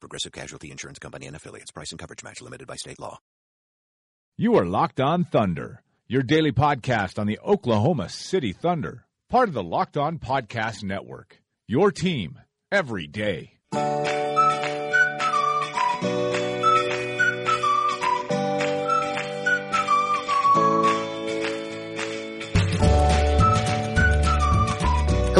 Progressive Casualty Insurance Company and affiliates. Price and coverage match limited by state law. You are Locked On Thunder, your daily podcast on the Oklahoma City Thunder, part of the Locked On Podcast Network. Your team every day.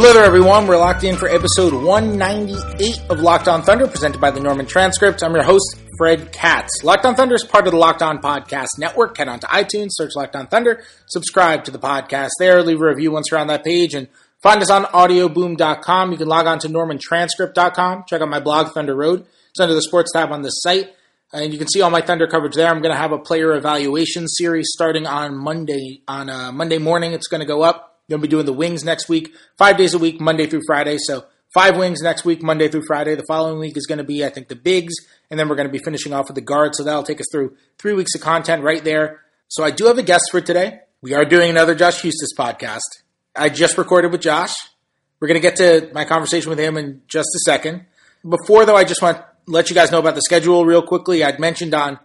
Hello there, everyone. We're locked in for episode 198 of Locked On Thunder, presented by the Norman Transcript. I'm your host, Fred Katz. Locked On Thunder is part of the Locked On Podcast Network. Head on to iTunes, search Locked On Thunder, subscribe to the podcast there, leave a review once you're on that page, and find us on audioboom.com. You can log on to normantranscript.com, check out my blog, Thunder Road. It's under the sports tab on the site. And you can see all my Thunder coverage there. I'm going to have a player evaluation series starting on Monday. On uh, Monday morning, it's going to go up. Going to be doing the wings next week, five days a week, Monday through Friday. So five wings next week, Monday through Friday. The following week is going to be, I think, the bigs, and then we're going to be finishing off with the guards. So that'll take us through three weeks of content right there. So I do have a guest for today. We are doing another Josh Huestis podcast. I just recorded with Josh. We're going to get to my conversation with him in just a second. Before though, I just want to let you guys know about the schedule real quickly. I'd mentioned on a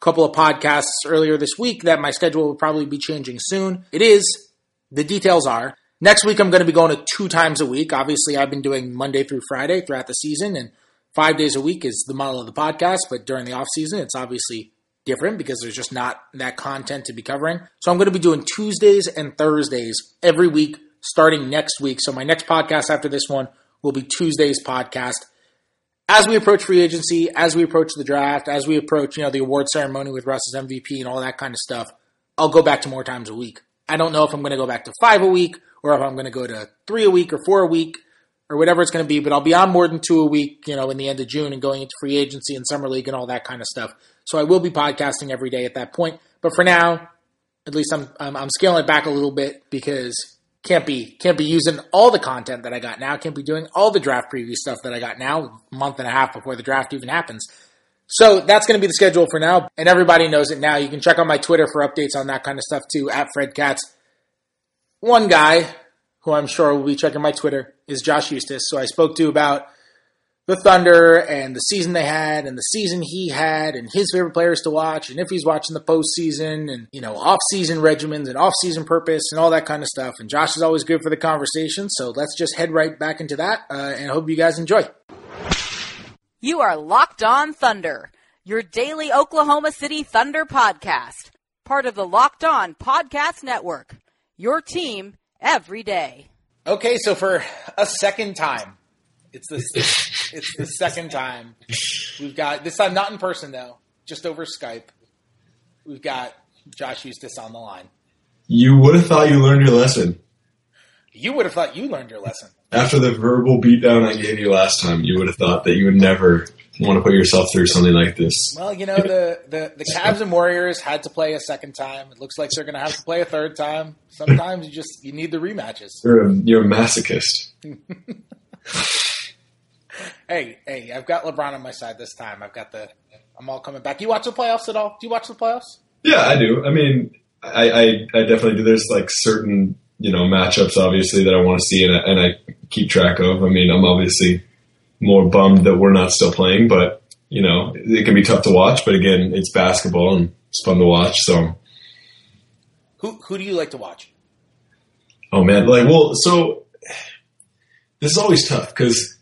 couple of podcasts earlier this week that my schedule will probably be changing soon. It is the details are next week I'm going to be going to two times a week. Obviously, I've been doing Monday through Friday throughout the season, and five days a week is the model of the podcast. But during the off season, it's obviously different because there's just not that content to be covering. So I'm going to be doing Tuesdays and Thursdays every week starting next week. So my next podcast after this one will be Tuesday's podcast. As we approach free agency, as we approach the draft, as we approach, you know, the award ceremony with Russ's MVP and all that kind of stuff, I'll go back to more times a week. I don't know if I'm going to go back to five a week or if I'm going to go to three a week or four a week or whatever it's going to be, but I'll be on more than two a week, you know, in the end of June and going into free agency and summer league and all that kind of stuff. So I will be podcasting every day at that point. But for now, at least I'm, I'm, I'm scaling it back a little bit because can't be can't be using all the content that I got now. Can't be doing all the draft preview stuff that I got now, month and a half before the draft even happens. So that's going to be the schedule for now, and everybody knows it now. You can check out my Twitter for updates on that kind of stuff too, at Fred Katz. One guy who I'm sure will be checking my Twitter is Josh Huestis. So I spoke to about the Thunder and the season they had and the season he had and his favorite players to watch and if he's watching the postseason and, you know, off-season regimens and off-season purpose and all that kind of stuff. And Josh is always good for the conversation. So let's just head right back into that uh, and hope you guys enjoy. You are Locked On Thunder, your daily Oklahoma City Thunder podcast, part of the Locked On Podcast Network. Your team every day. Okay, so for a second time, it's the it's the second time we've got this time not in person though, just over Skype. We've got Josh Huestis on the line. You would have thought you learned your lesson. You would have thought you learned your lesson. After the verbal beatdown I gave you last time, you would have thought that you would never want to put yourself through something like this. Well, you know, the, the, the Cavs and Warriors had to play a second time. It looks like they're going to have to play a third time. Sometimes you just you need the rematches. You're a, you're a masochist. hey, hey, I've got LeBron on my side this time. I've got the I'm all coming back. You watch the playoffs at all? Do you watch the playoffs? Yeah, I do. I mean, I, I, I definitely do. There's like certain you know matchups obviously that I want to see and I, and I keep track of. I mean, I'm obviously more bummed that we're not still playing, but you know, it can be tough to watch. But again, it's basketball and it's fun to watch. So, who who do you like to watch? Oh man, like well, so this is always tough because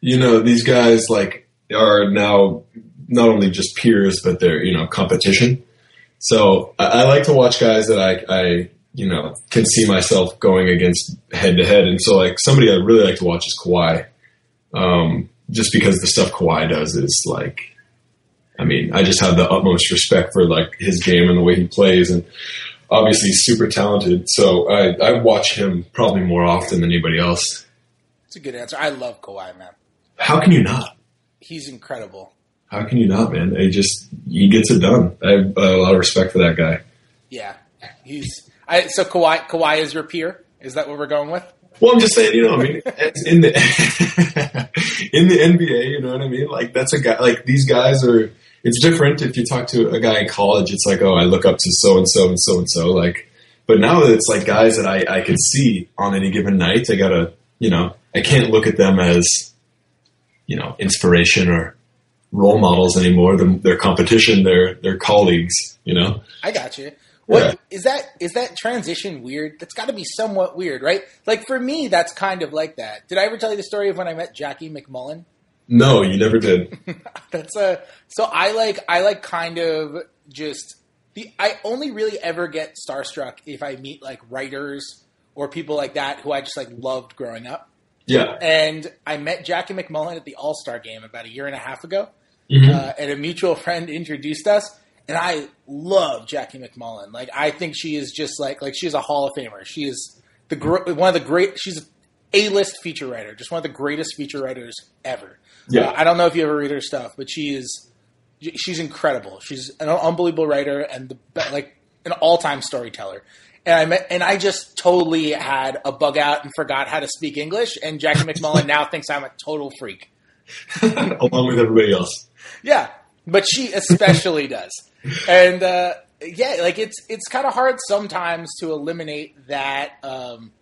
you know these guys like are now not only just peers, but they're you know competition. So I, I like to watch guys that I, I you know can see myself going against head to head, and so like somebody I really like to watch is Kawhi. Um, just because the stuff Kawhi does is like, I mean, I just have the utmost respect for like his game and the way he plays, and obviously he's super talented. So I, I watch him probably more often than anybody else. It's a good answer. I love Kawhi, man. How can you not? He's incredible. how can you not, man? He just he gets it done. I have a lot of respect for that guy. Yeah, he's I, so Kawhi. Kawhi is your peer. Is that what we're going with? Well, I'm just saying, you know, I mean, in the in the NBA, you know what I mean? Like that's a guy. Like these guys are. It's different if you talk to a guy in college. It's like, oh, I look up to so and so and so and so. Like, but now it's like guys that I I can see on any given night. I gotta, you know, I can't look at them as, you know, inspiration or role models anymore. They're, they're competition. They're they're colleagues. You know. I got you. What Yeah. is that? Is that transition weird? That's got to be somewhat weird, right? Like for me, that's kind of like that. Did I ever tell you the story of when I met Jackie MacMullan? No, you never did. That's a so I like I like kind of just the I only really ever get starstruck if I meet like writers or people like that who I just like loved growing up. Yeah. And I met Jackie MacMullan at the All Star game about a year and a half ago, Mhm. uh, and a mutual friend introduced us. And I love Jackie MacMullan. Like I think she is just like like she's a Hall of Famer. She is the gr- one of the great. She's a list feature writer, just one of the greatest feature writers ever. Yeah. Uh, I don't know if you ever read her stuff, but she is she's incredible. She's an unbelievable writer and the like an all time storyteller. And I met, and I just totally had a bug out and forgot how to speak English. And Jackie MacMullan now thinks I'm a total freak. Along with everybody else. Yeah, but she especially does. And uh, yeah, like it's it's kind of hard sometimes to eliminate that. Um,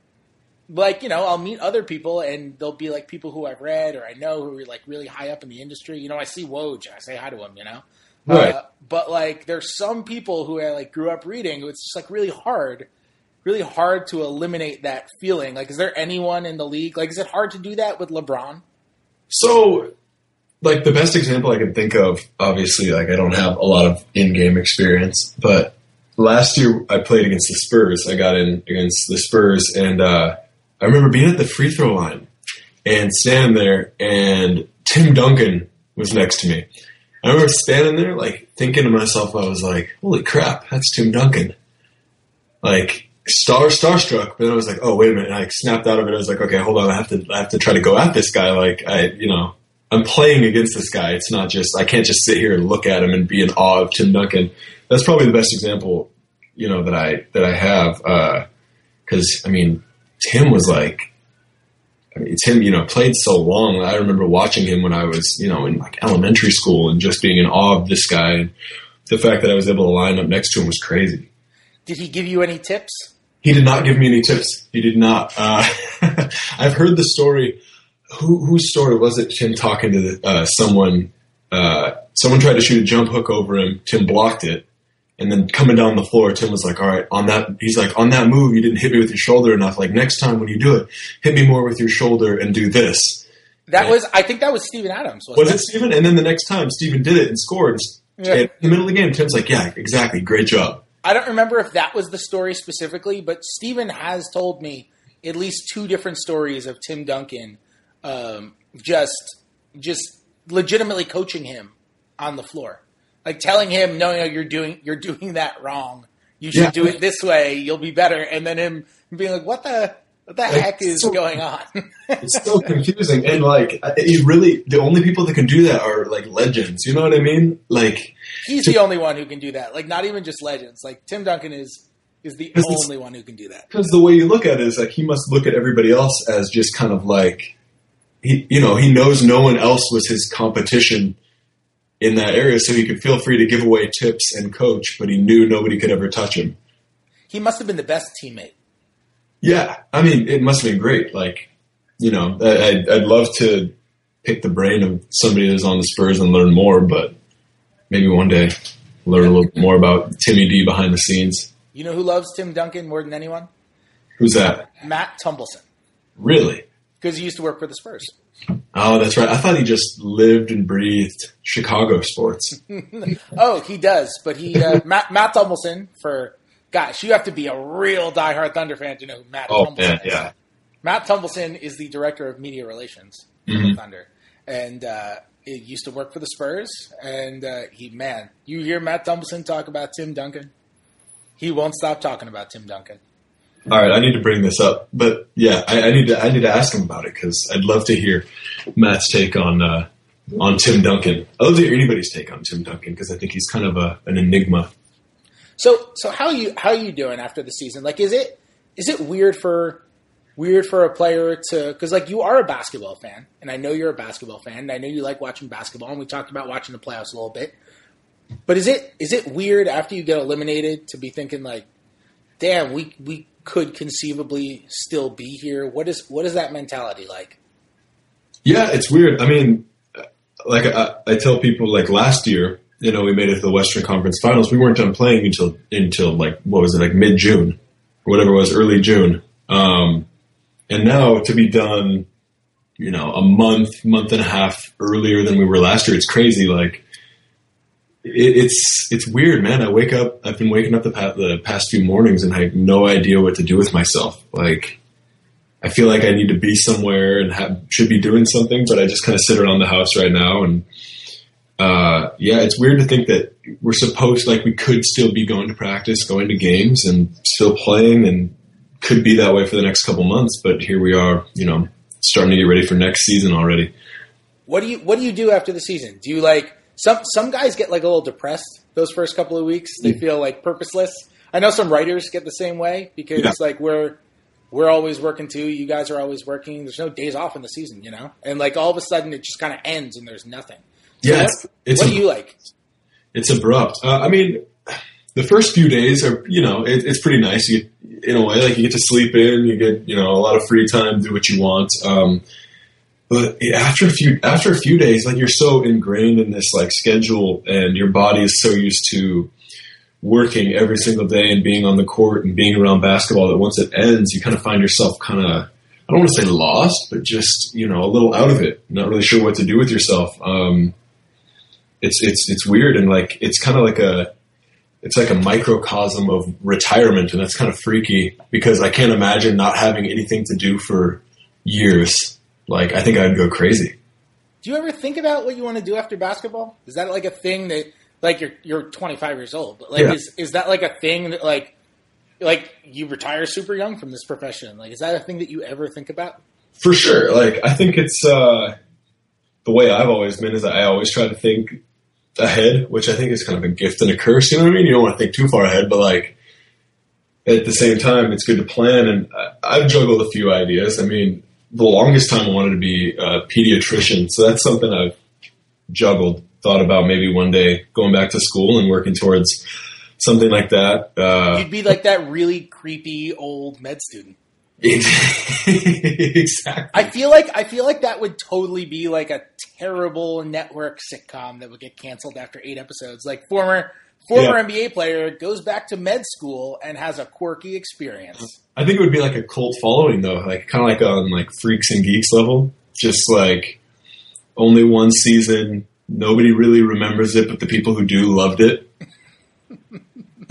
like you know, I'll meet other people and they'll be like people who I've read or I know who are like really high up in the industry. You know, I see Woj and I say hi to him. You know, Right. Uh, but like, there's some people who I like grew up reading. It's just like really hard, really hard to eliminate that feeling. Like, is there anyone in the league? Like, is it hard to do that with LeBron? So, like the best example I can think of, obviously, like I don't have a lot of in-game experience, but last year I played against the Spurs. I got in against the Spurs, and uh, I remember being at the free throw line and standing there, and Tim Duncan was next to me. I remember standing there, like thinking to myself, I was like, "Holy crap, that's Tim Duncan!" Like star starstruck, but then I was like, "Oh wait a minute!" And I snapped out of it. I was like, "Okay, hold on, I have to, I have to try to go at this guy." Like I, you know, I'm playing against this guy. It's not just I can't just sit here and look at him and be in awe of Tim Duncan. That's probably the best example, you know, that I that I have. Because I mean, Tim was like, I mean, Tim, you know, played so long. I remember watching him when I was, you know, in like elementary school and just being in awe of this guy. And the fact that I was able to line up next to him was crazy. Did he give you any tips? He did not give me any tips. He did not. Uh, I've heard the story. Who, whose story was it? Tim talking to the, uh, someone. Uh, someone tried to shoot a jump hook over him. Tim blocked it, and then coming down the floor, Tim was like, "All right, on that." He's like, "On that move, you didn't hit me with your shoulder enough. Like next time when you do it, hit me more with your shoulder and do this." That Yeah. was, I think that was Steven Adams. Was it Steven? And then the next time, Steven did it and scored. Yeah. And in the middle of the game, Tim's like, "Yeah, exactly. Great job." I don't remember if that was the story specifically, but Steven has told me at least two different stories of Tim Duncan um, just just legitimately coaching him on the floor, like telling him, "No, no, you're doing you're doing that wrong. You should Yeah. do it this way. You'll be better." And then him being like, "What the what the heck is so- going on?" It's so confusing, and like, it really, the only people that can do that are like legends. You know what I mean? Like, He's the only one who can do that. Like, not even just legends. Like Tim Duncan is is the only one who can do that. because the way you look at it is like he must look at everybody else as just kind of like he, you know, he knows no one else was his competition in that area, so he could feel free to give away tips and coach, but he knew nobody could ever touch him. He must have been the best teammate. Yeah, I mean, it must have been great. Like, you know, I- I'd, I'd love to pick the brain of somebody that's on the Spurs and learn more, but maybe one day learn a little more about Timmy D behind the scenes. You know who loves Tim Duncan more than anyone? Who's that? Matt Tumbleson, Really? Because he used to work for the Spurs. Oh, that's right. I thought he just lived and breathed Chicago sports. Oh, he does, but he uh, Matt, Matt Tumbleson for gosh, you have to be a real diehard Thunder fan to know who Matt Oh, Tumbleson man, is. yeah. Matt Tumbleson is the director of media relations Mhm. Thunder, and uh, he used to work for the Spurs. And uh, he, man, you hear Matt Tumbleson talk about Tim Duncan, he won't stop talking about Tim Duncan. All right, I need to bring this up, but yeah, I, I need to I need to ask him about it because I'd love to hear Matt's take on uh, on Tim Duncan. I'd love to hear anybody's take on Tim Duncan because I think he's kind of a, an enigma. So so how you how you doing after the season? Like is it is it weird for weird for a player to because like you are a basketball fan and I know you're a basketball fan and I know you like watching basketball and we talked about watching the playoffs a little bit. But is it is it weird after you get eliminated to be thinking like, damn, we we could conceivably still be here? What is what is that mentality like? Yeah, it's weird. I mean, like I, I tell people, like last year, you know, we made it to the Western Conference Finals. We weren't done playing until until like what was it, like mid June, or whatever it was, early June. Um, and now to be done, you know, a month, month and a half earlier than we were last year, it's crazy. Like it, it's it's weird, man. I wake up. I've been waking up the past, the past few mornings, and I have no idea what to do with myself. Like I feel like I need to be somewhere and have, should be doing something, but I just kind of sit around the house right now. And uh, yeah, it's weird to think that we're supposed like we could still be going to practice, going to games, and still playing, and could be that way for the next couple months. But here we are, you know, starting to get ready for next season already. What do you What do you do after the season? Do you like some some guys get like a little depressed those first couple of weeks? They feel like purposeless. I know some writers get the same way because Yeah. like we're we're always working too. You guys are always working. There's no days off in the season, you know. And like all of a sudden, it just kind of ends and there's nothing. So Yeah, what, it's- it's what do you like? it's abrupt. Uh, I mean, the first few days are, you know, it, it's pretty nice. You, in a way, like you get to sleep in, you get, you know, a lot of free time, do what you want. Um, but after a few, after a few days, like you're so ingrained in this like schedule, and your body is so used to working every single day and being on the court and being around basketball that once it ends, you kind of find yourself kind of. I don't want to say lost, but just you know a little out of it, not really sure what to do with yourself. Um, it's it's it's weird and like it's kind of like a it's like a microcosm of retirement and that's kind of freaky because I can't imagine not having anything to do for years. Like I think I'd go crazy. Do you ever think about what you want to do after basketball? Is that like a thing that like you're you're 25 years old, but like Yeah. is is that like a thing that like like you retire super young from this profession? Like is that a thing that you ever think about? For sure. Like I think it's uh the way I've always been is that I always try to think ahead, which I think is kind of a gift and a curse. You know what I mean? You don't want to think too far ahead, but like at the same time, it's good to plan. And I- I've juggled a few ideas. I mean, the longest time I wanted to be a pediatrician, so that's something I've juggled. Thought about maybe one day going back to school and working towards something like that. Uh, You'd be like that really creepy old med student. exactly. I feel like I feel like that would totally be like a terrible network sitcom that would get canceled after eight episodes. Like former former Yeah. NBA player goes back to med school and has a quirky experience. I think it would be like a cult following though, like kind of like on like Freaks and Geeks level. Just like only one season, nobody really remembers it, but the people who do loved it.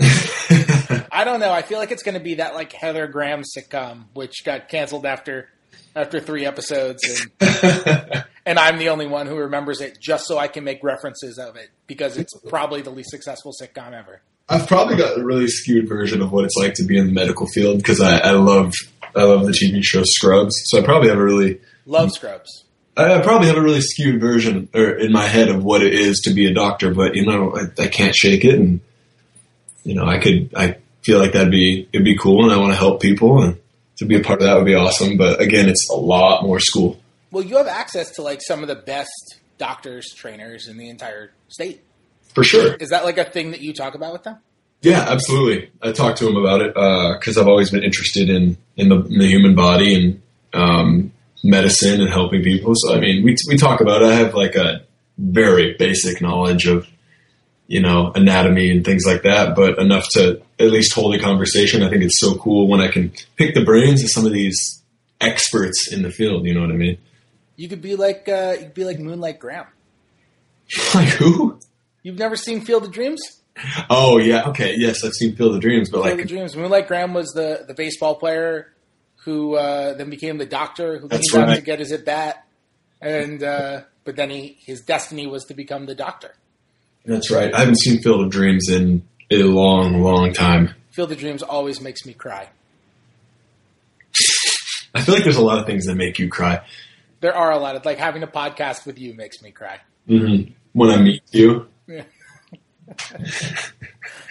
I don't know. I feel like it's going to be that like Heather Graham sitcom, which got canceled after after three episodes, and and I'm the only one who remembers it just so I can make references of it because it's probably the least successful sitcom ever. I've probably got a really skewed version of what it's like to be in the medical field because I, I love I love the TV show Scrubs, so I probably have a really Love Scrubs. I I probably have a really skewed version or in my head of what it is to be a doctor, but you know I, I can't shake it, and you know I could I feel like that'd be it'd be cool, and I want to help people, and to be a part of that would be awesome. But again, it's a lot more school. Well, you have access to like some of the best doctors, trainers in the entire state. For sure. Is that like a thing that you talk about with them? Yeah, absolutely. I talk to them about it because I've always been interested in in the, in the human body and um, medicine and helping people. So I mean, we we talk about it. I have like a very basic knowledge of you know anatomy and things like that, but enough to at least hold a conversation. I think it's so cool when I can pick the brains of some of these experts in the field. You know what I mean? You could be like uh, you could be like Moonlight Graham. like who? You've never seen Field of Dreams? Oh yeah, okay, yes, I've seen Field of Dreams, but Field like of Dreams. Moonlight Graham was the the baseball player who uh, then became the doctor who came right. to get his at bat, and uh, but then he his destiny was to become the doctor. that's right. I haven't seen Field of Dreams in a long, long time. Field of Dreams always makes me cry. I feel like there's a lot of things that make you cry. There are a lot of like having a podcast with you makes me cry. hmm When I meet you,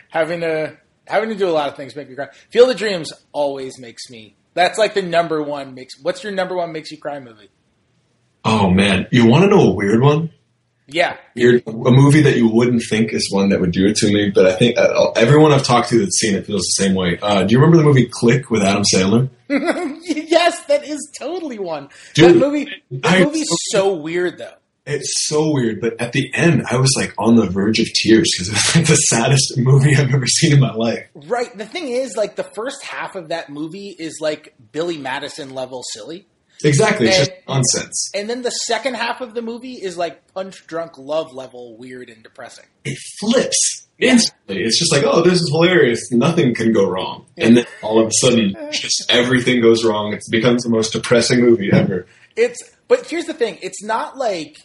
Having to having to do a lot of things make me cry. Field of Dreams always makes me. That's like the number one makes. What's your number one makes you cry movie? oh man, you want to know a weird one? Yeah, a movie that you wouldn't think is one that would do it to me, but I think uh, everyone I've talked to that's seen it feels the same way. Uh, do you remember the movie Click with Adam Sandler? yes, that is totally one. Dude, that movie. That movie's so weird though. It's so weird, but at the end, I was like on the verge of tears because it was like the saddest movie I've ever seen in my life. Right. The thing is, like, the first half of that movie is like Billy Madison level silly. Exactly, it's And- just nonsense. And then the second half of the movie is like punch drunk love level weird and depressing. It flips instantly. It's just like, oh, this is hilarious. Nothing can go wrong, and then all of a sudden, just everything goes wrong. It becomes the most depressing movie ever. It's but here's the thing, it's not like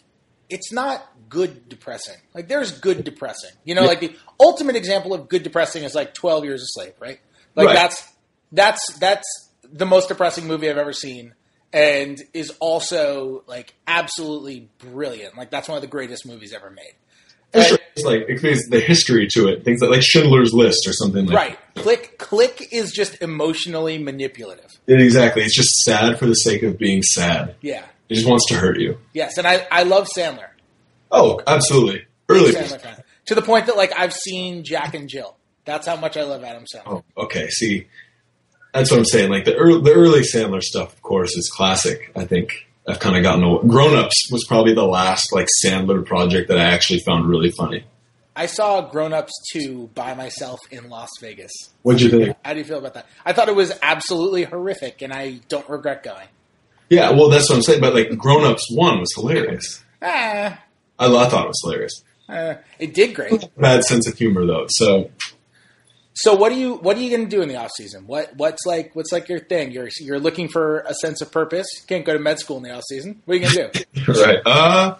it's not good depressing. Like there's good depressing. You know, Yeah. like the ultimate example of good depressing is like 12 Years a Slave, right? Like Right. that's that's that's the most depressing movie I've ever seen and is also like absolutely brilliant. Like that's one of the greatest movies ever made. Sure, like it there's the history to it. Things like, like Schindler's List or something like Right. Click click is just emotionally manipulative. that. Exactly. It's just sad for the sake of being sad. Yeah. It just wants to hurt you. Yes, and I I love Sandler. Oh, absolutely. Early. Sandler. To the point that like I've seen Jack and Jill. That's how much I love Adam Sandler. Oh, okay. See, that's what I'm saying. Like the early, the early Sandler stuff, of course, is classic. I think I've kind of gotten away. Grown Ups was probably the last like Sandler project that I actually found really funny. I saw Grown Ups 2 by myself in Las Vegas. What'd you think? How do you feel about that? I thought it was absolutely horrific, and I don't regret going. Yeah, well, that's what I'm saying. But like Grown Ups One was hilarious. Ah, I, I thought it was hilarious. uh, it did great. Bad sense of humor though. So So what are you what are you going to do in the off season? What what's like what's like your thing? You're you're looking for a sense of purpose. You can't go to med school in the off season. What are you going to do? right. Uh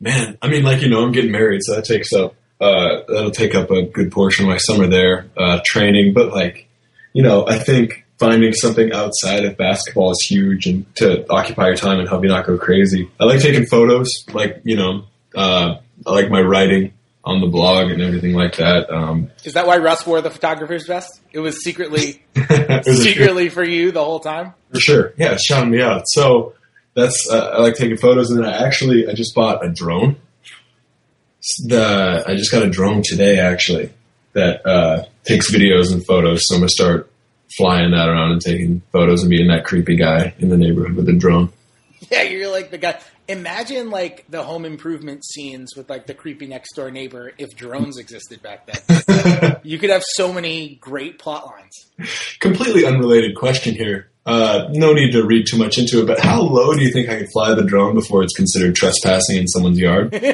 man, I mean, like you know, I'm getting married, so that takes up uh that'll take up a good portion of my summer there, uh, training. But like, you know, I think finding something outside of basketball is huge, and to occupy your time and help you not go crazy. I like taking photos, like you know, uh, I like my writing on the blog and everything like that. Um, Is that why Russ wore the photographer's vest? It was secretly it was secretly for you the whole time. For sure. Yeah, it's shouting me out. So that's uh, I like taking photos, and then I actually I just bought a drone. The I just got a drone today actually that uh, takes videos and photos. So I'm gonna start flying that around and taking photos and being that creepy guy in the neighborhood with a drone. Yeah, you're like the guy. Imagine like the home improvement scenes with like the creepy next door neighbor if drones existed back then. you could have so many great plot lines. Completely unrelated question here. Uh, no need to read too much into it, but how low do you think I could fly the drone before it's considered trespassing in someone's yard? like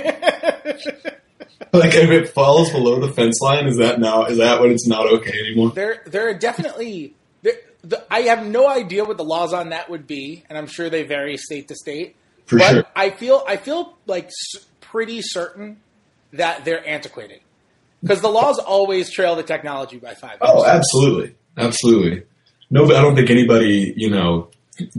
if it falls below the fence line, is that now is that when it's not okay anymore? There, there are definitely. There, the, I have no idea what the laws on that would be, and I'm sure they vary state to state. For but sure. I feel, I feel like pretty certain that they're antiquated because the laws always trail the technology by five. Oh, absolutely, absolutely. No, I don't think anybody, you know,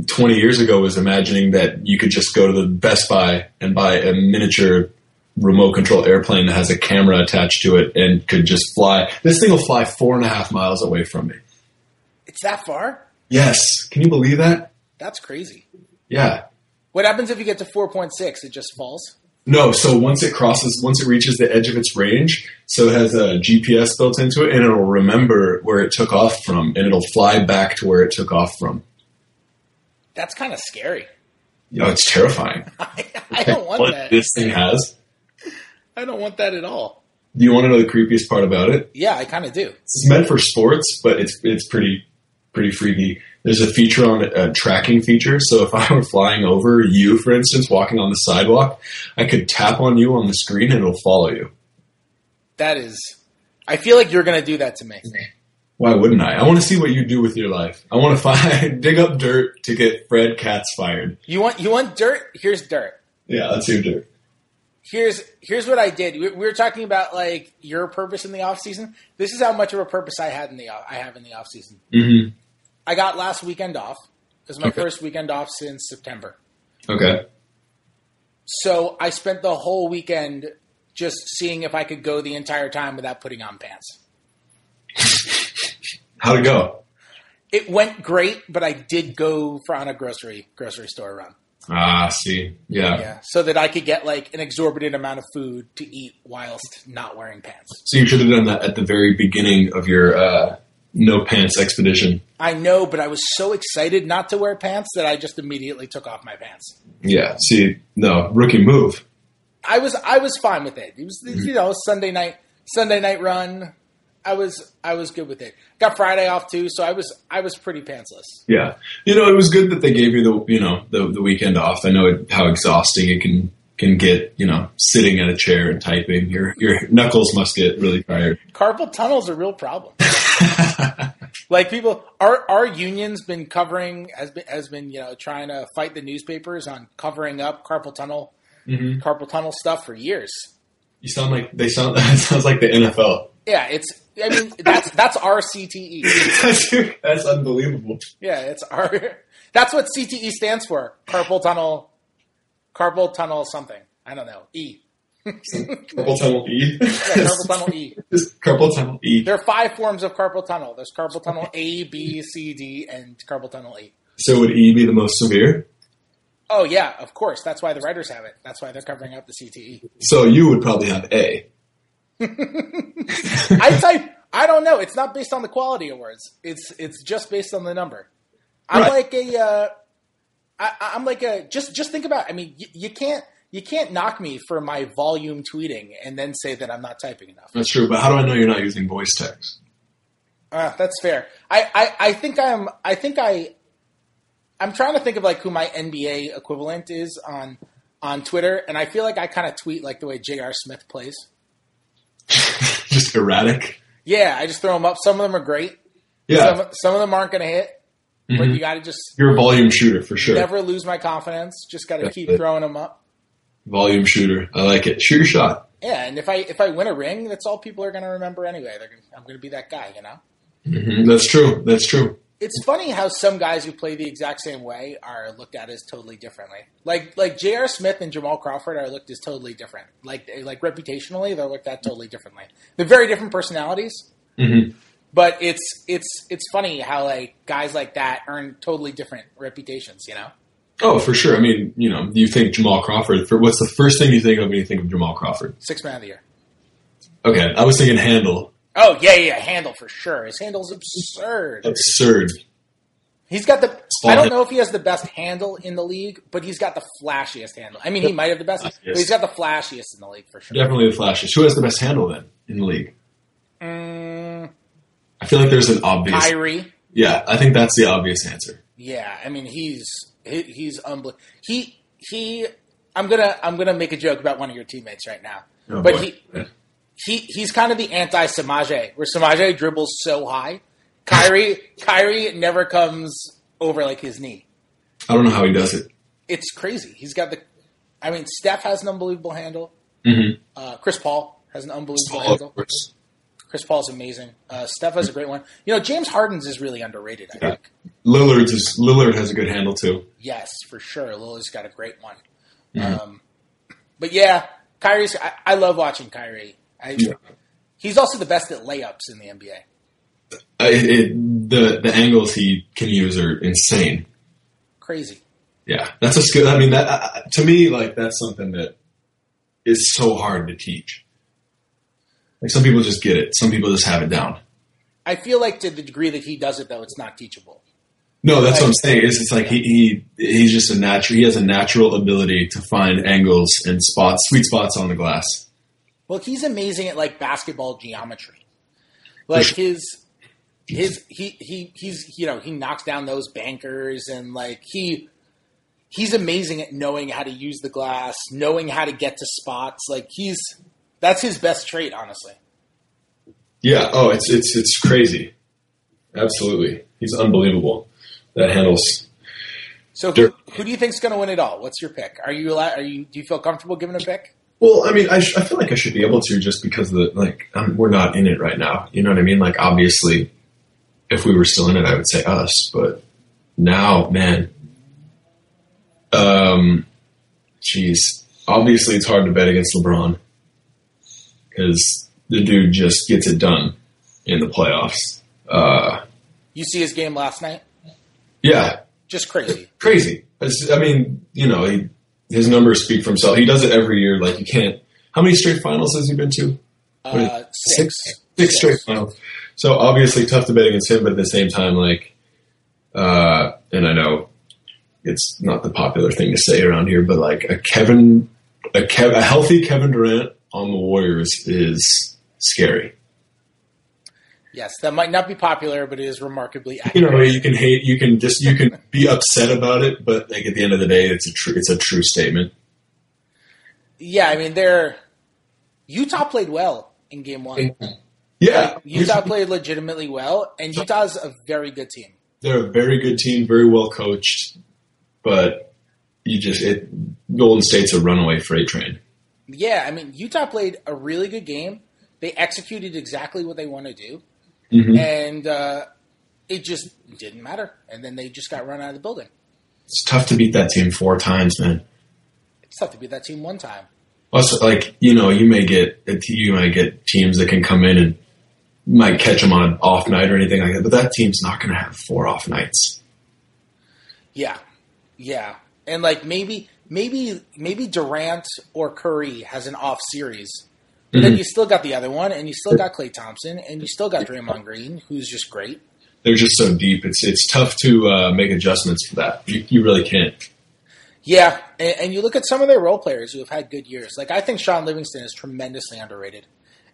20 years ago was imagining that you could just go to the Best Buy and buy a miniature remote control airplane that has a camera attached to it and could just fly. This thing will fly four and a half miles away from me. It's that far. Yes, can you believe that? That's crazy. Yeah. What happens if you get to four point six? It just falls. No, so once it crosses, once it reaches the edge of its range, so it has a GPS built into it, and it'll remember where it took off from, and it'll fly back to where it took off from. That's kind of scary. You know, it's terrifying. I don't want what that. this thing has. I don't want that at all. Do you want to know the creepiest part about it? Yeah, I kind of do. It's meant for sports, but it's it's pretty pretty freaky. There's a feature on a tracking feature. So if I were flying over you, for instance, walking on the sidewalk, I could tap on you on the screen and it'll follow you. That is. I feel like you're going to do that to me. Why wouldn't I? I want to see what you do with your life. I want to find dig up dirt to get Fred Katz fired. You want you want dirt? Here's dirt. Yeah, let's hear dirt. Here's here's what I did. We, we were talking about like your purpose in the off season. This is how much of a purpose I had in the I have in the off season. Mm-hmm. I got last weekend off. It was my Okay. first weekend off since September. Okay. So I spent the whole weekend just seeing if I could go the entire time without putting on pants. How'd it go? It went great, but I did go for on a grocery grocery store run. Ah, see. Yeah. Yeah, so that I could get like an exorbitant amount of food to eat whilst not wearing pants. So you should have done that at the very beginning of your uh, no pants expedition. I know, but I was so excited not to wear pants that I just immediately took off my pants. Yeah. See, no rookie move. I was I was fine with it. It was you know Sunday night Sunday night run. I was I was good with it. Got Friday off too, so I was I was pretty pantsless. Yeah. You know, it was good that they gave you the you know the the weekend off. I know it, how exhausting it can can get. You know, sitting at a chair and typing. Your your knuckles must get really tired. Carpal tunnel's a real problem. like people, our our union's been covering has been has been you know trying to fight the newspapers on covering up carpal tunnel Mhm. carpal tunnel stuff for years. You sound like they sound. That sounds like the NFL. Yeah, it's. I mean, that's that's our CTE. that's, that's unbelievable. Yeah, it's our. That's what CTE stands for. Carpal tunnel. Carpal tunnel something. I don't know. E. Carpal tunnel E. Yeah, carpal tunnel E. Just carpal tunnel E. There are five forms of carpal tunnel. There's carpal tunnel A, B, C, D, and carpal tunnel E. So would E be the most severe? Oh yeah, of course. That's why the writers have it. That's why they're covering up the. CTE. So you would probably have A. I type. I don't know. It's not based on the quality of words. It's it's just based on the number. I'm Right. like a. Uh, I, I'm like a. Just just think about. I mean, you, you can't you can't knock me for my volume tweeting and then say that I'm not typing enough. That's true, but how do I know you're not using voice text? Uh, that's fair. I, I, I think I'm. I think I. I'm trying to think of like who my NBA equivalent is on on Twitter, and I feel like I kind of tweet like the way J.R. Smith plays. Just erratic. Yeah, I just throw them up. Some of them are great. Yeah, Some, some of them aren't going to hit. But Mhm. you got to just you're a volume shooter for sure. never lose my confidence. Just got to keep it. throwing them up. Volume shooter. I like it. Shoot your shot. Yeah, and if I if I win a ring, that's all people are going to remember anyway. They're gonna, I'm going to be that guy, you know. hmm That's true. That's true. It's funny how some guys who play the exact same way are looked at as totally differently. Like like J.R. Smith and Jamal Crawford are looked as totally different. Like like reputationally, they're looked at totally differently. They're very different personalities, hmm but it's it's it's funny how like guys like that earn totally different reputations. You know. Oh, for sure. I mean, you know, you think Jamal Crawford. For what's the first thing you think of when you think of Jamal Crawford? Six man of the year. Okay, I was thinking handle. Oh yeah, yeah, handle for sure. His handle's absurd. Absurd. He's got the. I don't know if he has the best handle in the league, but he's got the flashiest handle. I mean, he might have the best, but he's got the flashiest in the league for sure. Definitely the flashiest. Who has the best handle then in the league? Mm, I feel like there's an obvious. Kyrie. Yeah, I think that's the obvious answer. Yeah, I mean he's he, he's unbelievable. He he. I'm gonna I'm gonna make a joke about one of your teammates right now, Oh, but boy. he he he's kind of the anti Semaj, where Semaj dribbles so high. Kyrie Kyrie never comes over like his knee. I don't know how he does it. It's crazy. He's got the. I mean, Steph has an unbelievable handle. Mm-hmm. Uh, Chris Paul has an unbelievable of handle. Chris Paul's amazing. Uh, Steph has a great one. You know, James Harden's is really underrated. I Yeah. think. Lillard's is, Lillard has a good handle too. Yes, for sure. Lillard's got a great one. Mhm. Um, but yeah, Kyrie's. I, I love watching Kyrie. I, Yeah. He's also the best at layups in the NBA. I, it, the the angles he can use are insane. Crazy. Yeah, that's a skill. I mean, that uh, to me, like that's something that is so hard to teach. Like some people just get it. Some people just have it down. I feel like to the degree that he does it, though, it's not teachable. No, that's what I'm saying. Is it's like he, he he's just a natural. He has a natural ability to find angles and spots, sweet spots on the glass. Well, he's amazing at like basketball geometry. Like his his he he he's you know he knocks down those bankers and like he he's amazing at knowing how to use the glass, knowing how to get to spots. Like he's that's his best trait, honestly. Yeah. Oh, it's it's it's crazy. Absolutely, he's unbelievable. That handles. So who, who do you think's going to win it all? What's your pick? Are you allowed, are you do you feel comfortable giving a pick? Well, I mean, I, sh- I feel like I should be able to just because the like um, we're not in it right now. You know what I mean? Like obviously, if we were still in it, I would say us. But now, man, Um, jeez, obviously it's hard to bet against LeBron because the dude just gets it done in the playoffs. Uh, You see his game last night? yeah, Just crazy. crazy. I mean, you know, he, his numbers speak for himself. He does it every year. Like you can't. How many straight finals has he been to? Uh, six. Six straight finals. So obviously tough to bet against him, but at the same time, like, uh, and I know it's not the popular thing to say around here, but like a Kevin, a, Kev, a healthy Kevin Durant on the Warriors is scary. Yes, that might not be popular, but it is remarkably accurate. You know, you can hate, you can just, you can be upset about it, but like at the end of the day, it's a true, it's a true statement. Yeah, I mean, they're Utah played well in game one. Yeah, Utah played legitimately well, and Utah's a very good team. they're a very good team, very well coached, but you just it Golden State's a runaway freight train. Yeah, I mean, Utah played a really good game. They executed exactly what they want to do, Mhm. and uh, it just didn't matter. And then they just got run out of the building. It's tough to beat that team four times, man. It's tough to beat that team one time. Also, like you know, you may get you might get teams that can come in and might catch them on an off night or anything like that, but that team's not going to have four off nights. Yeah, yeah, and like maybe, maybe, maybe Durant or Curry has an off series, but then mm-hmm. you still got the other one, and you still got Klay Thompson, and you still got Draymond Green, who's just great. They're just so deep. It's it's tough to uh, make adjustments for that. You, you really can't. Yeah, and, and you look at some of their role players who have had good years. Like I think Shaun Livingston is tremendously underrated,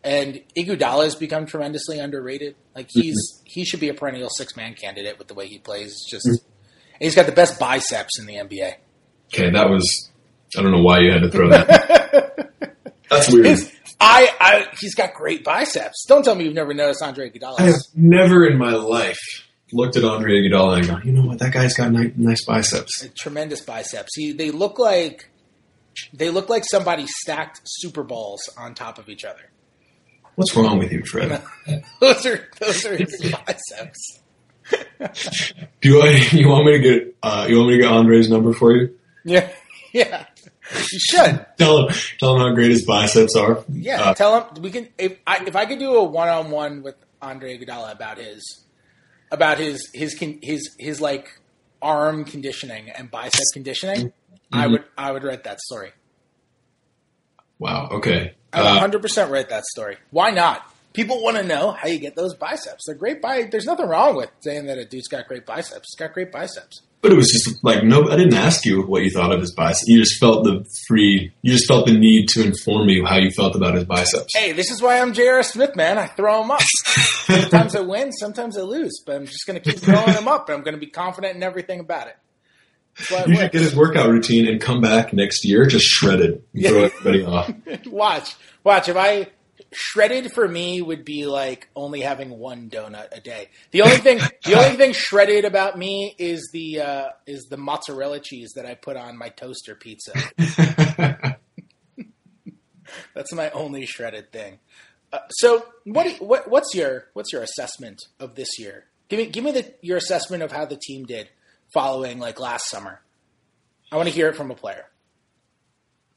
and Iguodala has become tremendously underrated. Like mm-hmm. he's he should be a perennial six man candidate with the way he plays. It's just mm-hmm. and he's got the best biceps in the NBA. Okay, that was. I don't know why you had to throw that. That's weird. His, I, I he's got great biceps. Don't tell me you've never noticed Andre Iguodala. I have never in my life looked at Andre Iguodala and gone, you know what, that guy's got ni- nice biceps. tremendous biceps. He, they look like they look like somebody stacked Super Balls on top of each other. What's wrong with you, Fred? those are those are his biceps. Do you you want me to get uh, you want me to get Andre's number for you? Yeah, yeah. You should. Tell him tell him how great his biceps are. Yeah, Uh, tell him we can. If I if I could do a one on one with Andre Iguodala about his about his his con- his his like arm conditioning and bicep conditioning, I would I would write that story. wow. Okay. I would Uh, 100 percent write that story. Why not? People want to know how you get those biceps. They're great. Bi- There's nothing wrong with saying that a dude's got great biceps. He's got great biceps. But it was just like no. I didn't ask you what you thought of his biceps. You just felt the free. You just felt the need to inform me how you felt about his biceps. Hey, this is why I'm J.R. Smith, man. I throw them up. sometimes I win, sometimes I lose, but I'm just going to keep throwing them up, and I'm going to be confident in everything about it. You should get his workout routine and come back next year just shredded. Throw everybody off. watch, watch. If I shredded for me would be like only having one donut a day. The only thing, the only thing shredded about me is the uh, is the mozzarella cheese that I put on my toaster pizza. That's my only shredded thing. Uh, so, what, you- what what's your what's your assessment of this year? Give me give me the, your assessment of how the team did following like last summer. I want to hear it from a player.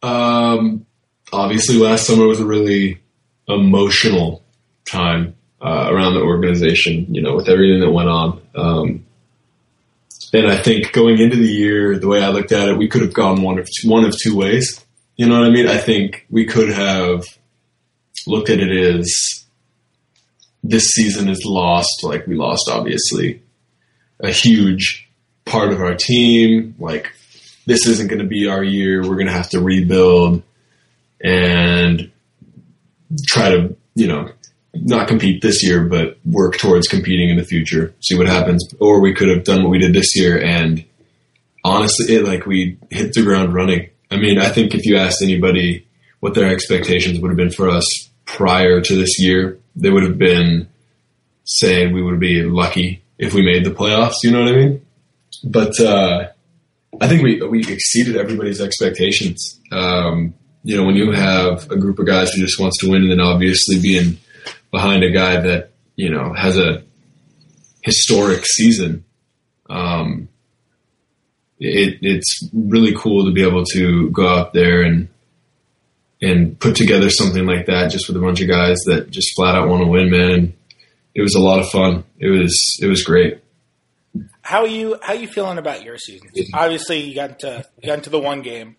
Um, obviously, last summer was a really emotional time uh, around the organization. You know, with everything that went on. Um, and I think going into the year, the way I looked at it, we could have gone one of two, one of two ways. You know what I mean? I think we could have looked at it as this season is lost. Like we lost, obviously, a huge part of our team. Like this isn't going to be our year. We're going to have to rebuild and try to, you know, not compete this year, but work towards competing in the future. See what happens. Or we could have done what we did this year and honestly, it like we hit the ground running. I mean, I think if you asked anybody what their expectations would have been for us prior to this year, they would have been saying we would be lucky if we made the playoffs. You know what I mean? But uh, I think we we exceeded everybody's expectations. Um, you know, when you have a group of guys who just wants to win, and then obviously being behind a guy that you know has a historic season, um, it, it's really cool to be able to go out there and and put together something like that just with a bunch of guys that just flat out want to win, man. It was a lot of fun. It was it was great. How are you how are you feeling about your season? Obviously, you got to you got into the one game.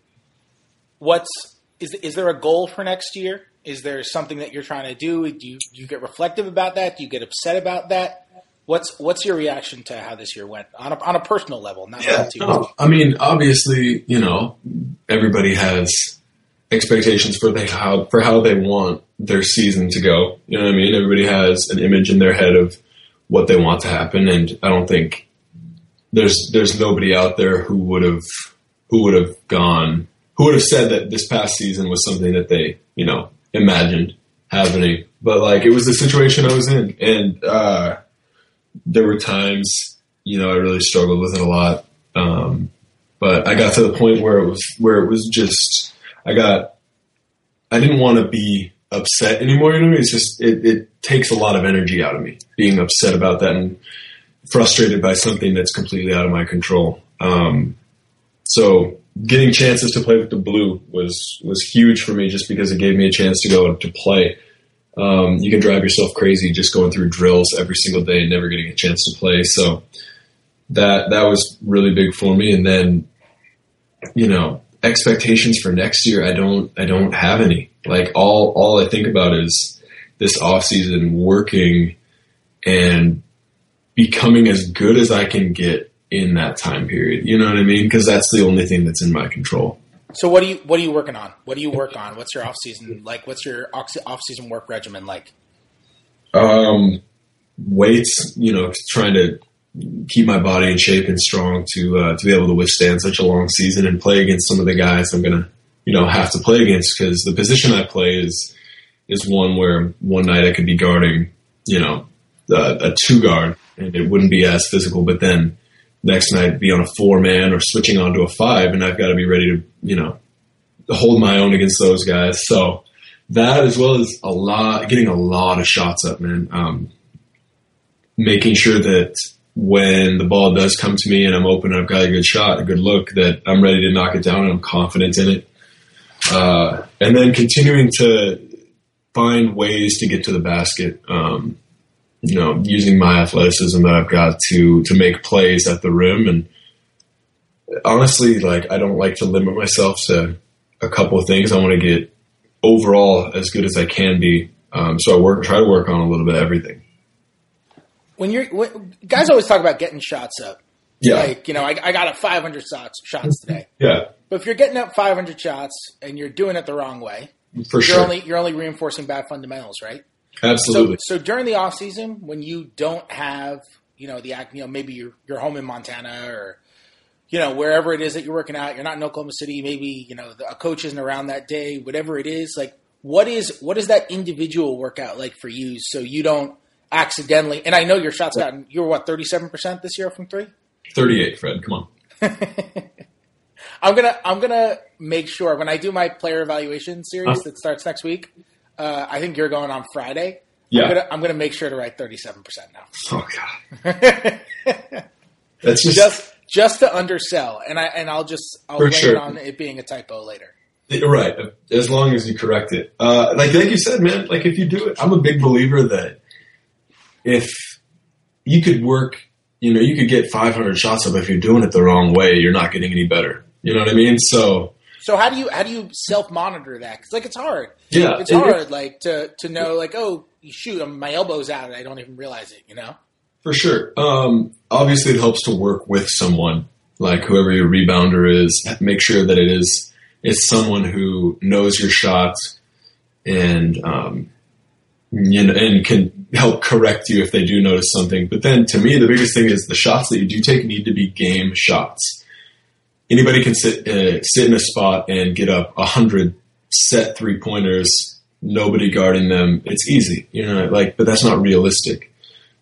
What's is is there a goal for next year? Is there something that you're trying to do? Do you, do you get reflective about that? Do you get upset about that? What's what's your reaction to how this year went on a, on a personal level? Not yeah, no, I mean, obviously, you know, everybody has expectations for they how for how they want their season to go. You know what I mean? Everybody has an image in their head of what they want to happen, and I don't think there's there's nobody out there who would have who would have gone who would have said that this past season was something that they you know imagined happening. But like it was the situation I was in, and uh, there were times you know I really struggled with it a lot. Um, but I got to the point where it was where it was just I got I didn't want to be upset anymore. You know, it's just it, it takes a lot of energy out of me being upset about that and frustrated by something that's completely out of my control. Um, so getting chances to play with the blue was was huge for me just because it gave me a chance to go to play. Um, you can drive yourself crazy just going through drills every single day and never getting a chance to play. So that that was really big for me. And then, you know, expectations for next year, I don't I don't have any. Like all all I think about is this off season working and becoming as good as I can get in that time period. You know what I mean? Because that's the only thing that's in my control. So what do you what are you working on? What do you work on? What's your off season like? What's your off season work regimen like? Um, weights. You know, trying to keep my body in shape and strong to uh, to be able to withstand such a long season and play against some of the guys I'm gonna you know have to play against because the position I play is is one where one night I could be guarding you know a two guard and it wouldn't be as physical, but then next night be on a four man or switching onto a five, and I've got to be ready to, you know, hold my own against those guys. So that as well as a lot, getting a lot of shots up, man. Um, making sure that when the ball does come to me and I'm open, I've got a good shot, a good look, that I'm ready to knock it down and I'm confident in it. Uh, and then continuing to find ways to get to the basket. Um, you know, using my athleticism that I've got to to make plays at the rim. And honestly, like I don't like to limit myself to a couple of things. I want to get overall as good as I can be. Um, so I work, try to work on a little bit of everything. When you're when, guys always talk about getting shots up. Yeah. Like you know, I, I got a 500 shots shots today. Yeah. But if you're getting up 500 shots and you're doing it the wrong way, for you're sure, only you're only reinforcing bad fundamentals, right? Absolutely. So, so during the off season, when you don't have, you know, the you know maybe you're you're home in Montana or you know wherever it is that you're working out, you're not in Oklahoma City. Maybe you know a coach isn't around that day. Whatever it is, like what is what is that individual workout like for you? So you don't accidentally. And I know your shots gotten. You were what thirty seven percent this year from three. Thirty eight, Fred. Come on. I'm gonna I'm gonna make sure when I do my player evaluation series uh-huh. that starts next week. Uh, I think you're going on Friday. Yeah. I'm gonna, I'm gonna make sure to write 37% now. Oh god. That's just, just just to undersell, and I and I'll just I'll For blame sure. it on it being a typo later. You're right. As long as you correct it. Uh, like like you said, man. Like if you do it, I'm a big believer that if you could work, you know, you could get 500 shots up. If you're doing it the wrong way, you're not getting any better. You know what I mean? So So how do you how do you self monitor that? Because like it's hard. Yeah, it's it- hard. Like to to know like oh shoot, my elbow's out and I don't even realize it. You know. For sure. Um, obviously, it helps to work with someone, like whoever your rebounder is. Make sure that it is it's someone who knows your shots and um, you know, and can help correct you if they do notice something. But then, to me, the biggest thing is the shots that you do take need to be game shots. Anybody can sit uh, sit in a spot and get up a hundred set three pointers. Nobody guarding them. It's easy, you know. Like, but that's not realistic.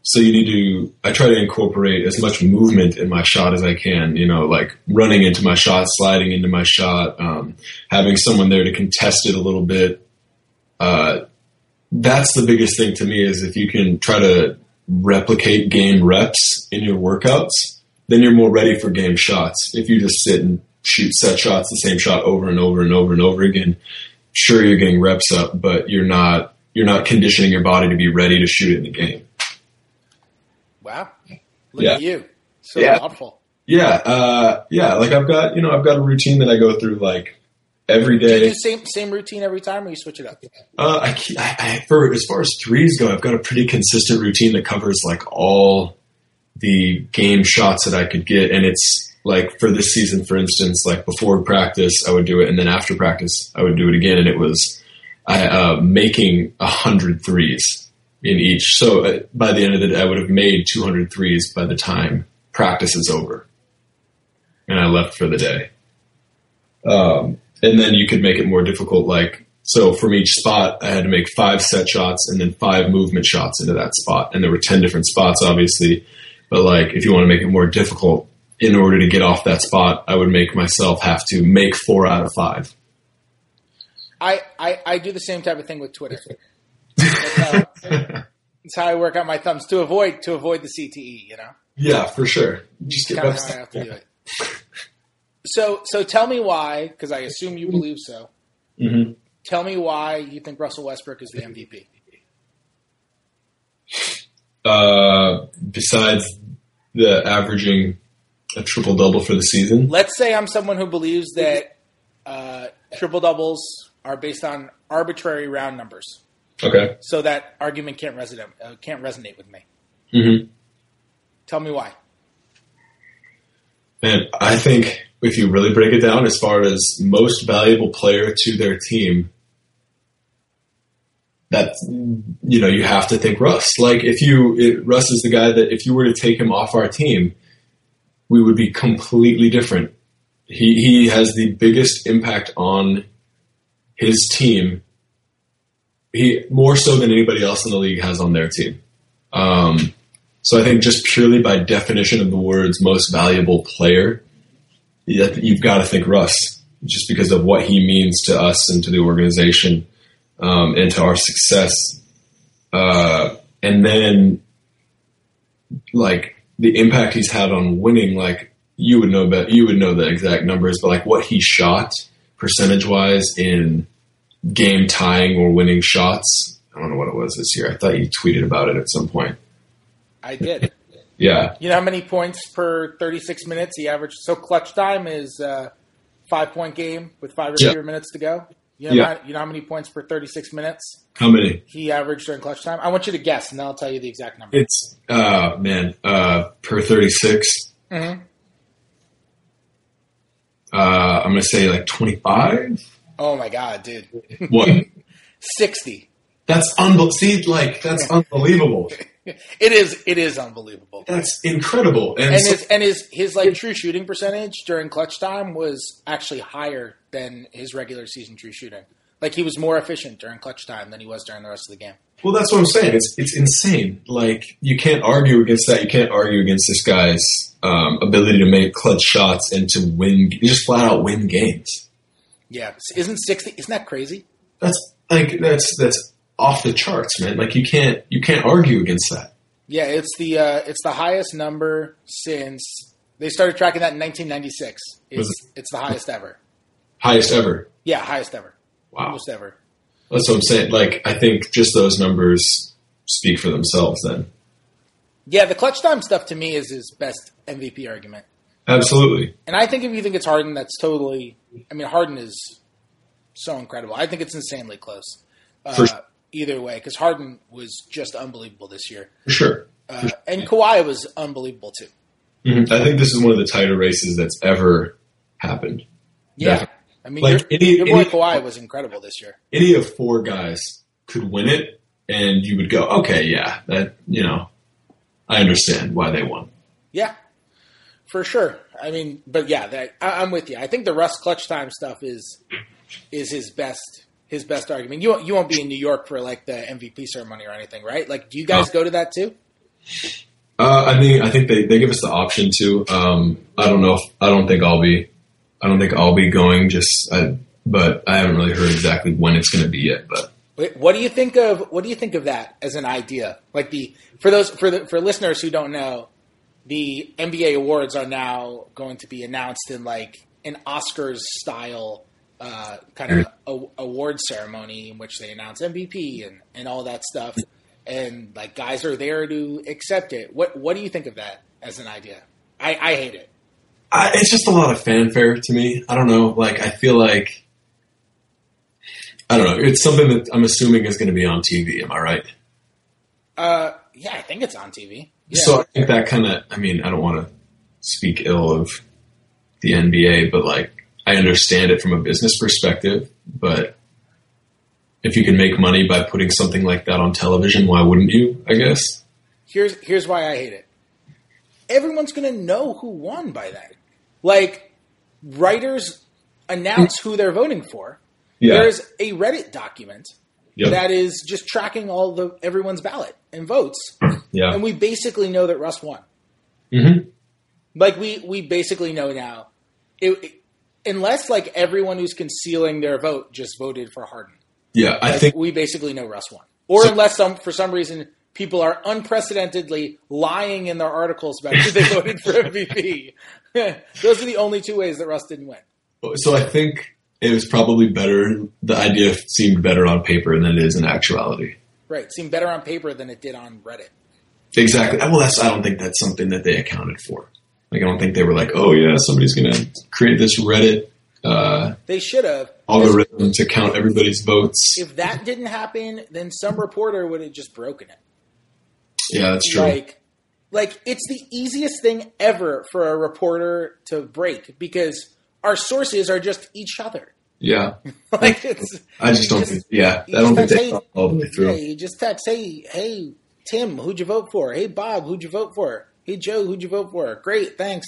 So you need to, I try to incorporate as much movement in my shot as I can, you know, like running into my shot, sliding into my shot, um, having someone there to contest it a little bit. Uh, that's the biggest thing to me is if you can try to replicate game reps in your workouts, then you're more ready for game shots. If you just sit and shoot set shots, the same shot over and over and over and over again, sure you're getting reps up, but you're not you're not conditioning your body to be ready to shoot it in the game. Wow. Look Yeah. at you. So Yeah. thoughtful. Yeah, uh, yeah. Like I've got you know I've got a routine that I go through like every day. Do you do same same routine every time, or you switch it up? Uh, I, keep- I, I for as far as threes go, I've got a pretty consistent routine that covers like all the game shots that I could get, and it's like for this season, for instance, like before practice, I would do it, and then after practice, I would do it again, and it was uh, making a hundred threes in each. So uh, by the end of the day, I would have made 200 threes by the time practice is over, and I left for the day. Um, and then you could make it more difficult, like so from each spot, I had to make five set shots and then five movement shots into that spot. And there were 10 different spots, obviously. But like, if you want to make it more difficult, in order to get off that spot, I would make myself have to make four out of five. I, I, I do the same type of thing with Twitter. That's how, that's how I work out my thumbs to avoid to avoid the CTE. You know, Yeah, for sure. Just get kind of reps. how I have to do it. So so tell me why, because I assume you believe so. hmm Tell me why you think Russell Westbrook is the MVP. Uh, besides the averaging a triple double for the season, Let's say I'm someone who believes that uh, triple doubles are based on arbitrary round numbers, okay. so that argument can't resonate uh, can't resonate with me. hmm Tell me why. And I think if you really break it down, as far as most valuable player to their team, that you know you have to think Russ. Like if you it, Russ is the guy that if you were to take him off our team, we would be completely different. He he has the biggest impact on his team. He more so than anybody else in the league has on their team. Um, so I think just purely by definition of the words most valuable player, you- you've got to think Russ, just because of what he means to us and to the organization um, and to our success. Uh, and then, like the impact he's had on winning, like you would know, but you would know the exact numbers, but like what he shot percentage wise in game tying or winning shots. I don't know what it was this year. I thought you tweeted about it at some point. I did. Yeah. You know how many points per 36 minutes he averaged? So clutch time is uh, five point game with five or Yeah. fewer minutes to go. You know, Yeah. how, you know how many points per 36 minutes How many? he averaged during clutch time? I want you to guess, and then I'll tell you the exact number. It's uh man, uh per 36. Mhm. Uh I'm going to say like 25. Oh my god, dude, What? 60. that's unbelievable. See, like that's unbelievable. It is. It is unbelievable. That's incredible. And, And so- his and his his like true shooting percentage during clutch time was actually higher than his regular season true shooting. Like he was more efficient during clutch time than he was during the rest of the game. well, that's what I'm saying. It's it's insane. Like you can't argue against that. You can't argue against this guy's um, ability to make clutch shots and to win, just flat out win games. Yeah, isn't sixty? Isn't that crazy? That's like that's that's off the charts, man. Like you can't you can't argue against that. Yeah, it's the uh, it's the highest number since they started tracking that in 1996. It's Was it's the highest ever. Highest ever. Yeah, highest ever. Wow. Most ever. That's what I'm saying. Like, I think just those numbers speak for themselves. Then, Yeah, the clutch time stuff to me is his best MVP argument. absolutely. And I think if you think it's Harden, that's totally. I mean, Harden is so incredible. I think it's insanely close. Uh, For sure. Either way, because Harden was just unbelievable this year, For sure. uh, and Kawhi was unbelievable too. Mhm. I think this is one of the tighter races that's ever happened. Yeah, Definitely. I mean, Like, your, any- your boy any- Kawhi was incredible this year. Any of four guys could win it, and you would go, okay, yeah, that you know, I understand why they won. Yeah, for sure. I mean, but yeah, that, I, I'm with you. I think the Russ clutch time stuff is is his best his best argument. You won't- you won't be in New York for like the MVP ceremony or anything, right? Like, do you guys No. go to that too? Uh, I mean, I think they, they give us the option to. Um, I don't know. If, I don't think I'll be. I don't think I'll be going. Just, I, but I haven't really heard exactly when it's going to be yet. But Wait, What do you think of what do you think of that as an idea? Like the for those for the for listeners who don't know, the NBA awards are now going to be announced in like an Oscars style uh, kind of a, award ceremony in which they announce MVP and, and all that stuff. And like guys are there to accept it. What what do you think of that as an idea? I, I hate it. I, it's just a lot of fanfare to me. I don't know. Like I feel like I don't know. It's something that I'm assuming is going to be on TV. Am I right? Uh, yeah, I think it's on TV. Yeah. So I think that kind of. I mean, I don't want to speak ill of the NBA, but like I understand it from a business perspective. But if you can make money by putting something like that on television, why wouldn't you? I guess. here's here's why I hate it. Everyone's going to know who won by that. Like writers announce who they're voting for. Yeah. There's a Reddit document Yep. that is just tracking all the everyone's ballot and votes, yeah. and we basically know that Russ won. hmm Like we we basically know now, it, it- unless like everyone who's concealing their vote just voted for Harden. Yeah. I Like, think. we basically know Russ won, or So- unless some for some reason people are unprecedentedly lying in their articles about who they voted for MVP. Those are the only two ways that Russ didn't win. So I think it was probably better. The idea seemed better on paper than it is in actuality. Right, seemed better on paper than it did on Reddit. Exactly. Well, that's. I don't think that's something that they accounted for. Like, I don't think they were like, oh yeah, somebody's going to create this Reddit uh, They should have. algorithm to count everybody's votes. If that didn't happen, then some reporter would have just broken it. Yeah, that's true. Like, like it's the easiest thing ever for a reporter to break because our sources are just each other. yeah, like it's. I just don't Just- think. Yeah, I don't think they all the way Yeah, through. you just text, hey, hey, Tim, who'd you vote for? Hey, Bob, who'd you vote for? Hey, Joe, who'd you vote for? Great, thanks.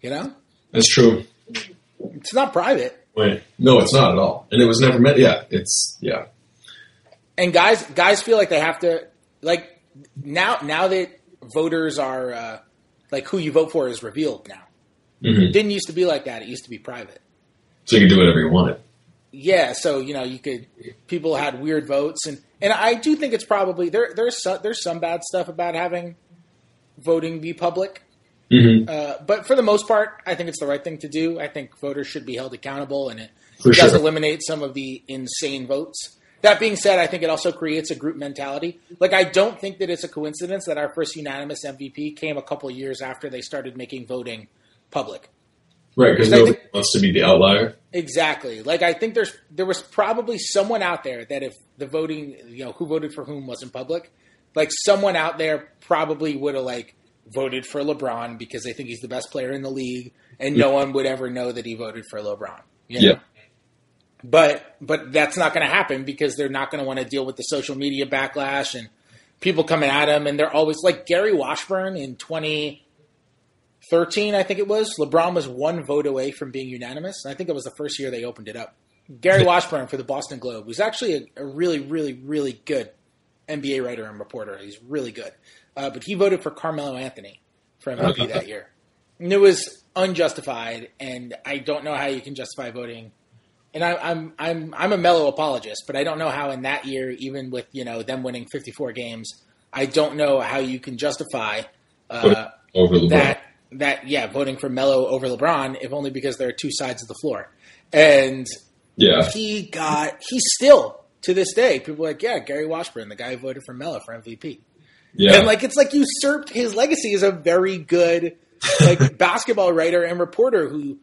You know, That's true. it's not private. Wait, no, it's not at all, and it was never meant. Yeah, it's yeah. And guys, guys feel like they have to like now. Now that voters are uh, like who you vote for is revealed now. Mhm. It didn't used to be like that. It used to be private. So you could do whatever you wanted. Yeah, so you know, you could people had weird votes, and and I do think it's probably there. There's some, there's some bad stuff about having voting be public, Mm-hmm. uh, but for the most part, I think it's the right thing to do. I think voters should be held accountable, and it For does sure. eliminate some of the insane votes. That being said, I think it also creates a group mentality. Like, I don't think that it's a coincidence that our first unanimous MVP came a couple years after they started making voting public. Right, because nobody think- wants to be the outlier. Exactly. Like I think there's there was probably someone out there that if the voting, you know, who voted for whom wasn't public, like someone out there probably would have like voted for LeBron because they think he's the best player in the league, and no one would ever know that he voted for LeBron. you know? Yeah. But but that's not going to happen because they're not going to want to deal with the social media backlash and people coming at them, and they're always like Gary Washburn in 2013, I think it was. LeBron was one vote away from being unanimous, and I think it was the first year they opened it up. Gary Washburn for the Boston Globe was actually a, a really, really, really good NBA writer and reporter. He's really good, uh, but he voted for Carmelo Anthony for MVP that year, and it was unjustified. And I don't know how you can justify voting and I, I'm I'm I'm a Melo apologist, but I don't know how in that year, even with you know them winning 54 games, I don't know how you can justify uh, Over that that yeah voting for Melo over LeBron, if only because there are two sides of the floor, and yeah. he got he's still to this day people are like yeah Gary Washburn, the guy who voted for Melo for MVP, Yeah. and like it's like usurped his legacy as a very good like basketball writer and reporter who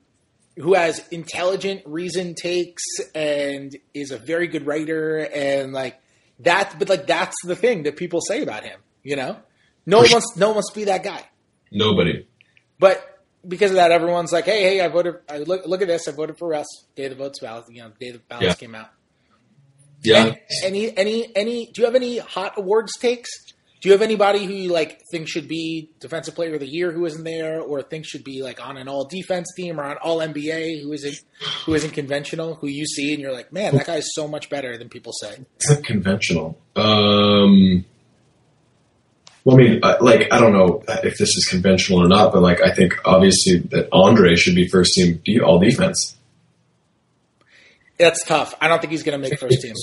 who has intelligent reason takes and is a very good writer and like that but like that's the thing that people say about him you know no one wants no one wants to be that guy Nobody. but because of that everyone's like hey hey i voted I look look at this i voted for russ day the votes ballot you know day the ballots Yeah. came out Yeah. any any any do you have any hot awards takes do you have anybody who you like think should be defensive player of the year who isn't there or think should be like on an all defense team or on all nba who isn't who isn't conventional who you see and you're like man that guy's so much better than people say It's not conventional. Um, well, I mean, like, I don't know if this is conventional or not, but like, I think obviously that Andre should be first team all defense. that's tough i don't think he's going to make first team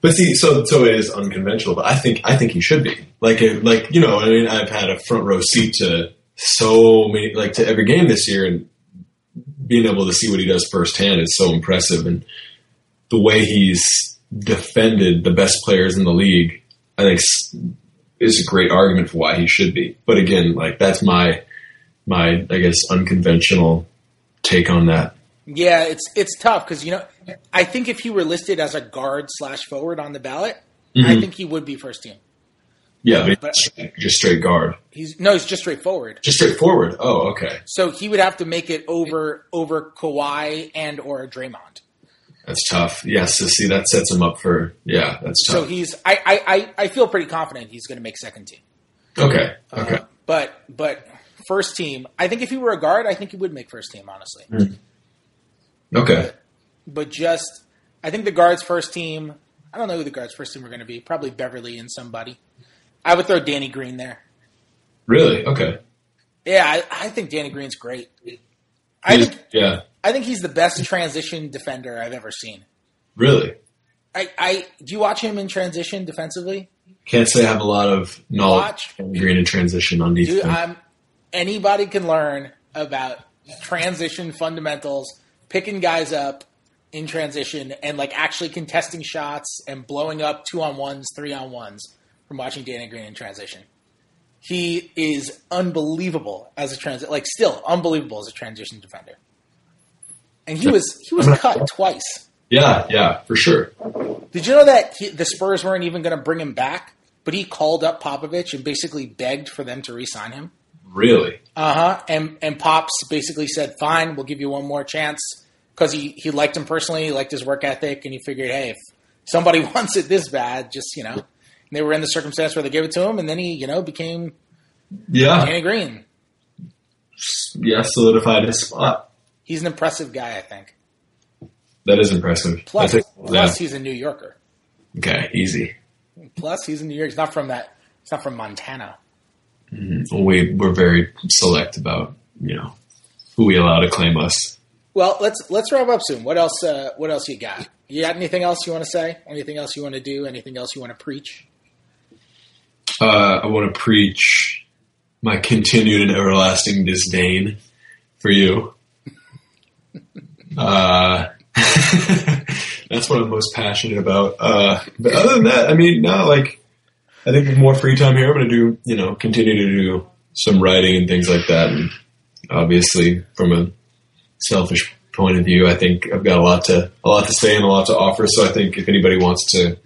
But see, so so it is unconventional. But I think I think he should be like like you know. I mean, I've had a front row seat to so many like to every game this year and being able to see what he does firsthand is so impressive and the way he's defended the best players in the league I think is a great argument for why he should be but again like that's my my I guess unconventional take on that Yeah, it's it's tough because you know I think if he were listed as a guard slash forward on the ballot, I think he would be first team. yeah but, But- just straight guard He's no, he's just straight forward. just straight forward. oh okay So he would have to make it over over Kawhi and or Draymond. that's tough yes to see that sets him up for yeah that's tough. So he's I I, I, feel pretty confident he's going to make second team. okay okay Uh, but but first team, I think if he were a guard, I think he would make first team. Honestly, okay but just I think the guards first team. I don't know who the guards first team are going to be. Probably Beverley and somebody. I would throw Danny Green there. really okay Yeah, I, I think Danny Green's great. I He's- think yeah I think he's the best transition defender I've ever seen. really I, I do you watch him in transition defensively? Can't say I have a lot of knowledge Watch. green and transition on defense. Dude, anybody can learn about transition fundamentals, picking guys up in transition, and like actually contesting shots and blowing up two on ones, three on ones from watching Danny Green in transition. He is unbelievable as a transit, like still unbelievable as a transition defender. And he was he was cut twice. yeah, yeah, for sure. Did you know that he, the Spurs weren't even going to bring him back, but he called up Popovich and basically begged for them to re-sign him? Really? Uh huh. And and Pops basically said, "Fine, we'll give you one more chance," because he he liked him personally, he liked his work ethic, and he figured, hey, if somebody wants it this bad, just you know, and they were in the circumstance where they gave it to him, and then he you know became Yeah, Danny Green. yeah, solidified his spot. He's an impressive guy, I think. That is impressive. Plus, think, plus yeah. he's a New Yorker. okay, easy. Plus, he's in New York. He's not from that. He's not from Montana. Mm-hmm. We we're very select about you know who we allow to claim us. Well, let's let's wrap up soon. What else? Uh, what else you got? You got anything else you want to say? Anything else you want to do? Anything else you want to preach? Uh, I want to preach my continued and everlasting disdain for you. Uh, that's what I'm most passionate about. Uh, but other than that, I mean, no, like, I think with more free time here, I'm going to do, you know, continue to do some writing and things like that. And obviously, from a selfish point of view, I think I've got a lot to, a lot to say and a lot to offer. So I think if anybody wants to,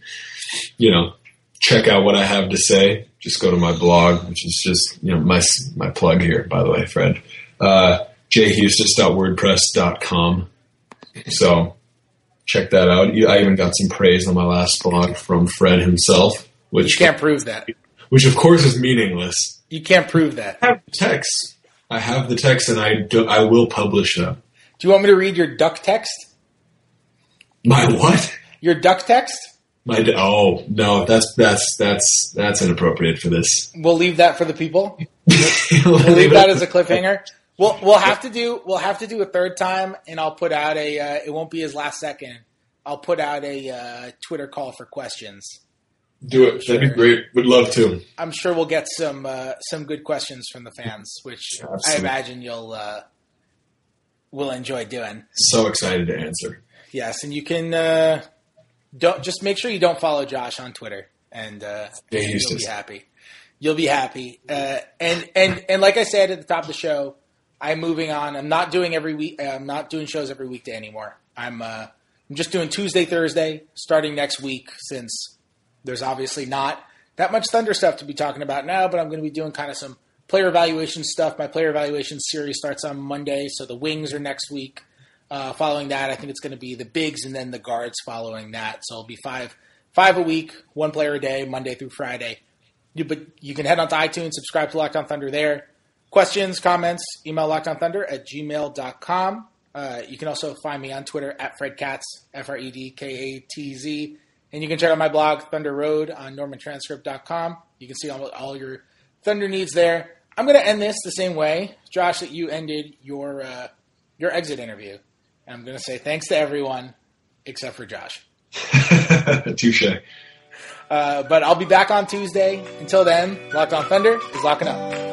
you know, check out what I have to say, just go to my blog, which is just, you know, my, my plug here, by the way, Fred. Uh, jhustis.wordpress.com. So check that out. I even got some praise on my last blog from Fred himself, which You can't prove that. which of course is meaningless. You can't prove that. I have the text. I have the text and I do, I will publish them. Do you want me to read your duck text? My what? Your duck text? My oh no, that's that's that's that's inappropriate for this. We'll leave that for the people. we'll leave that as a cliffhanger. We'll we'll have to do we'll have to do a third time, and I'll put out a. Uh, it won't be his last second. I'll put out a uh, Twitter call for questions. do it. That'd be great. Would love to. I'm sure we'll get some uh, some good questions from the fans, which I imagine you'll uh, will enjoy doing. So excited to answer. Yes, and you can uh, don't just make sure you don't follow Josh on Twitter, and uh, Yeah, you'll be happy. You'll be happy. Uh, and and and like I said at the top of the show, I'm moving on. I'm not doing every week. uh, I'm not doing shows every weekday anymore. I'm uh, I'm just doing Tuesday, Thursday, starting next week. Since there's obviously not that much Thunder stuff to be talking about now, but I'm going to be doing kind of some player evaluation stuff. My player evaluation series starts on Monday, so the wings are next week. Uh, following that, I think it's going to be the bigs and then the guards following that. So it'll be five five a week, one player a day, Monday through Friday. You, but you can head on to iTunes, subscribe to Locked On Thunder there. Questions, comments, email lockedonthunder at gmail.com. Uh, you can also find me on Twitter at Fred Katz, F R E D K A T Z. And you can check out my blog, Thunder Road, on normantranscript.com. You can see all, all your Thunder needs there. I'm going to end this the same way, Josh, that you ended your uh, your exit interview. And I'm going to say thanks to everyone except for Josh. Touche. Uh, but I'll be back on Tuesday. Until then, Locked On Thunder is locking up.